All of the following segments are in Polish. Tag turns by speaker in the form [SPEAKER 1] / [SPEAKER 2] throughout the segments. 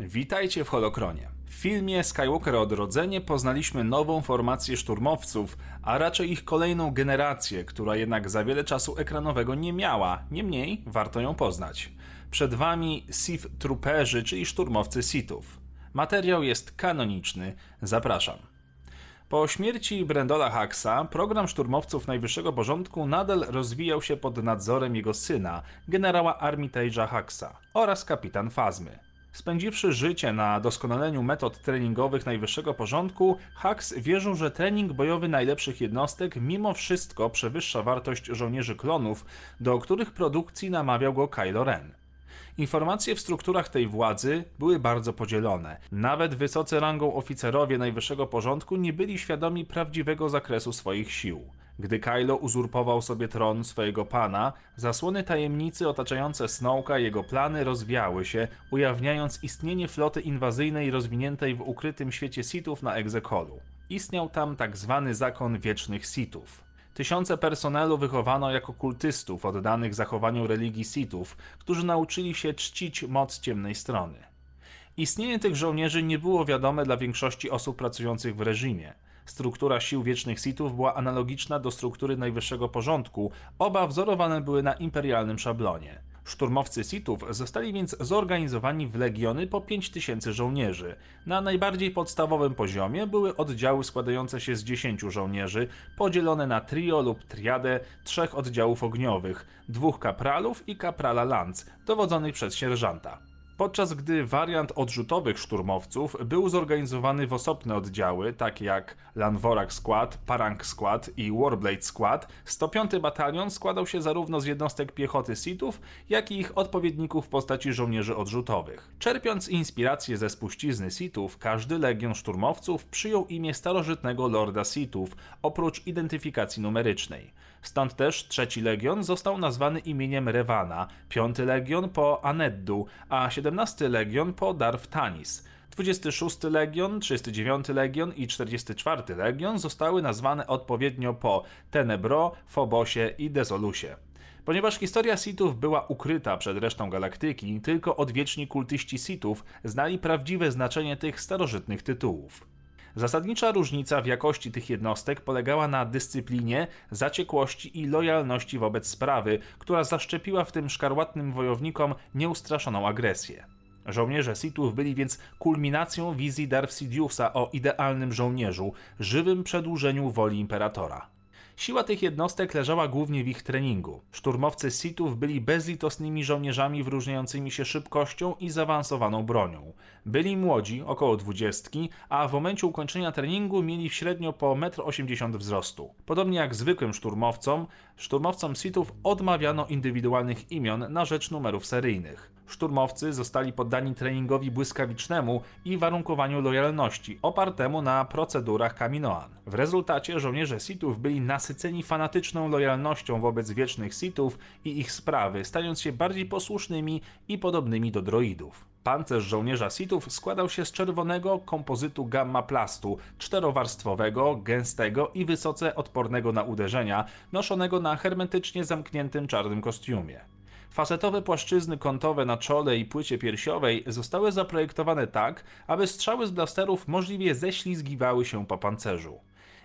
[SPEAKER 1] Witajcie w Holokronie. W filmie Skywalker Odrodzenie poznaliśmy nową formację szturmowców, a raczej ich kolejną generację, która jednak za wiele czasu ekranowego nie miała, niemniej warto ją poznać. Przed wami Sith Trooperzy, czyli szturmowcy Sithów. Materiał jest kanoniczny, zapraszam. Po śmierci Brendola Haxa program szturmowców najwyższego porządku nadal rozwijał się pod nadzorem jego syna, generała Armitage'a Haxa oraz kapitan Fazmy. Spędziwszy życie na doskonaleniu metod treningowych najwyższego porządku, Hux wierzył, że trening bojowy najlepszych jednostek mimo wszystko przewyższa wartość żołnierzy klonów, do których produkcji namawiał go Kylo Ren. Informacje w strukturach tej władzy były bardzo podzielone. Nawet wysoce rangą oficerowie najwyższego porządku nie byli świadomi prawdziwego zakresu swoich sił. Gdy Kylo uzurpował sobie tron swojego pana, zasłony tajemnicy otaczające Snowka i jego plany rozwiały się, ujawniając istnienie floty inwazyjnej rozwiniętej w ukrytym świecie Sithów na Exekolu. Istniał tam tak zwany zakon wiecznych Sithów. Tysiące personelu wychowano jako kultystów oddanych zachowaniu religii Sithów, którzy nauczyli się czcić moc ciemnej strony. Istnienie tych żołnierzy nie było wiadome dla większości osób pracujących w reżimie. Struktura sił wiecznych Sithów była analogiczna do struktury najwyższego porządku, oba wzorowane były na imperialnym szablonie. Szturmowcy Sithów zostali więc zorganizowani w legiony po 5000 żołnierzy. Na najbardziej podstawowym poziomie były oddziały składające się z 10 żołnierzy, podzielone na trio lub triadę trzech oddziałów ogniowych, dwóch kapralów i kaprala Lance, dowodzonych przez sierżanta podczas gdy wariant odrzutowych szturmowców był zorganizowany w osobne oddziały, takie jak Lanvorak Squad, Parang Squad i Warblade Squad, 105 batalion składał się zarówno z jednostek piechoty Sithów, jak i ich odpowiedników w postaci żołnierzy odrzutowych. Czerpiąc inspirację ze spuścizny Sithów, każdy legion szturmowców przyjął imię starożytnego Lorda Sithów, oprócz identyfikacji numerycznej. Stąd też trzeci legion został nazwany imieniem Rewana, piąty legion po Aneddu, a 17 legion po Darf Tanis. 26 Legion, 39 Legion i 44 Legion zostały nazwane odpowiednio po Tenebro, Fobosie i Dezolusie. Ponieważ historia Sithów była ukryta przed resztą galaktyki, tylko odwieczni kultyści Sithów znali prawdziwe znaczenie tych starożytnych tytułów. Zasadnicza różnica w jakości tych jednostek polegała na dyscyplinie, zaciekłości i lojalności wobec sprawy, która zaszczepiła w tym szkarłatnym wojownikom nieustraszoną agresję. Żołnierze Sithów byli więc kulminacją wizji Darth Sidiousa o idealnym żołnierzu, żywym przedłużeniu woli imperatora. Siła tych jednostek leżała głównie w ich treningu. Szturmowcy Sithów byli bezlitosnymi żołnierzami wyróżniającymi się szybkością i zaawansowaną bronią. Byli młodzi, około dwudziestki, a w momencie ukończenia treningu mieli średnio po 1,80 m wzrostu. Podobnie jak zwykłym szturmowcom, szturmowcom Sithów odmawiano indywidualnych imion na rzecz numerów seryjnych. Szturmowcy zostali poddani treningowi błyskawicznemu i warunkowaniu lojalności, opartemu na procedurach Kaminoan. W rezultacie żołnierze Sithów byli nasyceni fanatyczną lojalnością wobec wiecznych Sithów i ich sprawy, stając się bardziej posłusznymi i podobnymi do droidów. Pancerz żołnierza Sithów składał się z czerwonego kompozytu gamma plastu, czterowarstwowego, gęstego i wysoce odpornego na uderzenia, noszonego na hermetycznie zamkniętym czarnym kostiumie. Facetowe płaszczyzny kątowe na czole i płycie piersiowej zostały zaprojektowane tak, aby strzały z blasterów możliwie ześlizgiwały się po pancerzu.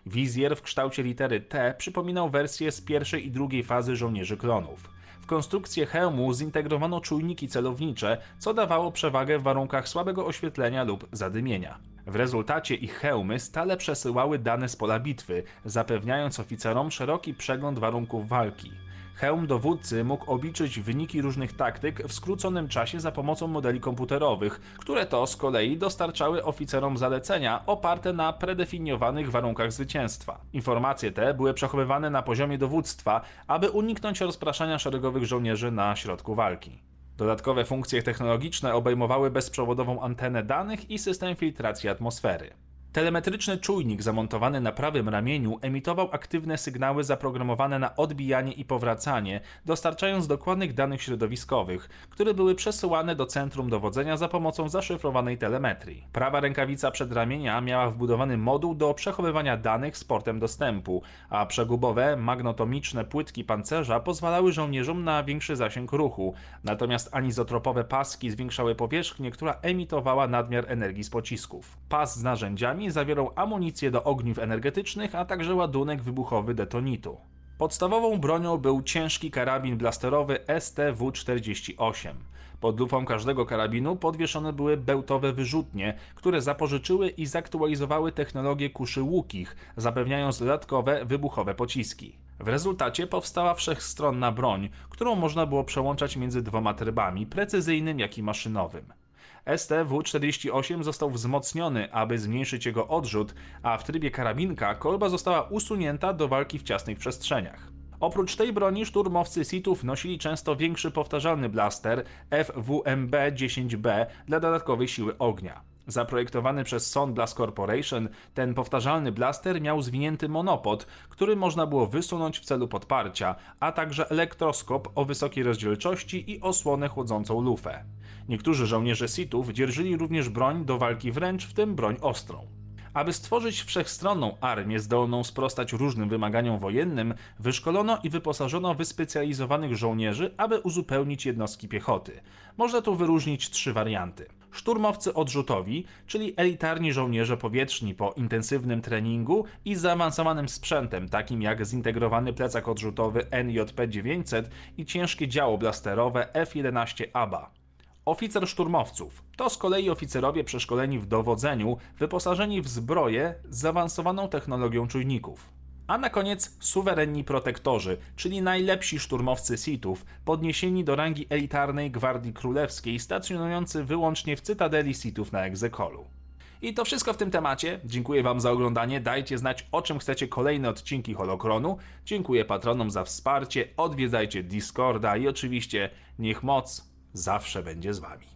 [SPEAKER 1] Wizjer w kształcie litery T przypominał wersję z pierwszej i drugiej fazy żołnierzy klonów. W konstrukcję hełmu zintegrowano czujniki celownicze, co dawało przewagę w warunkach słabego oświetlenia lub zadymienia. W rezultacie ich hełmy stale przesyłały dane z pola bitwy, zapewniając oficerom szeroki przegląd warunków walki. Hełm dowódcy mógł obliczyć wyniki różnych taktyk w skróconym czasie za pomocą modeli komputerowych, które to z kolei dostarczały oficerom zalecenia oparte na predefiniowanych warunkach zwycięstwa. Informacje te były przechowywane na poziomie dowództwa, aby uniknąć rozpraszania szeregowych żołnierzy na środku walki. Dodatkowe funkcje technologiczne obejmowały bezprzewodową antenę danych i system filtracji atmosfery. Telemetryczny czujnik zamontowany na prawym ramieniu emitował aktywne sygnały zaprogramowane na odbijanie i powracanie, dostarczając dokładnych danych środowiskowych, które były przesyłane do centrum dowodzenia za pomocą zaszyfrowanej telemetrii. Prawa rękawica przedramienia miała wbudowany moduł do przechowywania danych z portem dostępu, a przegubowe, magnotomiczne płytki pancerza pozwalały żołnierzom na większy zasięg ruchu, natomiast anizotropowe paski zwiększały powierzchnię, która emitowała nadmiar energii z pocisków. Pas z narzędziami zawierał amunicję do ogniw energetycznych, a także ładunek wybuchowy detonitu. Podstawową bronią był ciężki karabin blasterowy STW-48. Pod lufą każdego karabinu podwieszone były bełtowe wyrzutnie, które zapożyczyły i zaktualizowały technologię kuszy łukich, zapewniając dodatkowe wybuchowe pociski. W rezultacie powstała wszechstronna broń, którą można było przełączać między dwoma trybami, precyzyjnym jak i maszynowym. STW-48 został wzmocniony, aby zmniejszyć jego odrzut, a w trybie karabinka kolba została usunięta do walki w ciasnych przestrzeniach. Oprócz tej broni szturmowcy Sithów nosili często większy powtarzalny blaster FWMB-10B dla dodatkowej siły ognia. Zaprojektowany przez Sound Blast Corporation, ten powtarzalny blaster miał zwinięty monopod, który można było wysunąć w celu podparcia, a także elektroskop o wysokiej rozdzielczości i osłonę chłodzącą lufę. Niektórzy żołnierze Sithów dzierżyli również broń do walki wręcz, w tym broń ostrą. Aby stworzyć wszechstronną armię zdolną sprostać różnym wymaganiom wojennym, wyszkolono i wyposażono wyspecjalizowanych żołnierzy, aby uzupełnić jednostki piechoty. Można tu wyróżnić trzy warianty. Szturmowcy odrzutowi, czyli elitarni żołnierze powietrzni po intensywnym treningu i zaawansowanym sprzętem, takim jak zintegrowany plecak odrzutowy NJP-900 i ciężkie działo blasterowe F-11 ABA. Oficer szturmowców to z kolei oficerowie przeszkoleni w dowodzeniu, wyposażeni w zbroję z zaawansowaną technologią czujników. A na koniec suwerenni protektorzy, czyli najlepsi szturmowcy Sithów, podniesieni do rangi elitarnej Gwardii Królewskiej, stacjonujący wyłącznie w Cytadeli Sithów na Egzekolu. I to wszystko w tym temacie. Dziękuję Wam za oglądanie. Dajcie znać, o czym chcecie kolejne odcinki Holokronu. Dziękuję patronom za wsparcie. Odwiedzajcie Discorda i oczywiście niech moc zawsze będzie z Wami.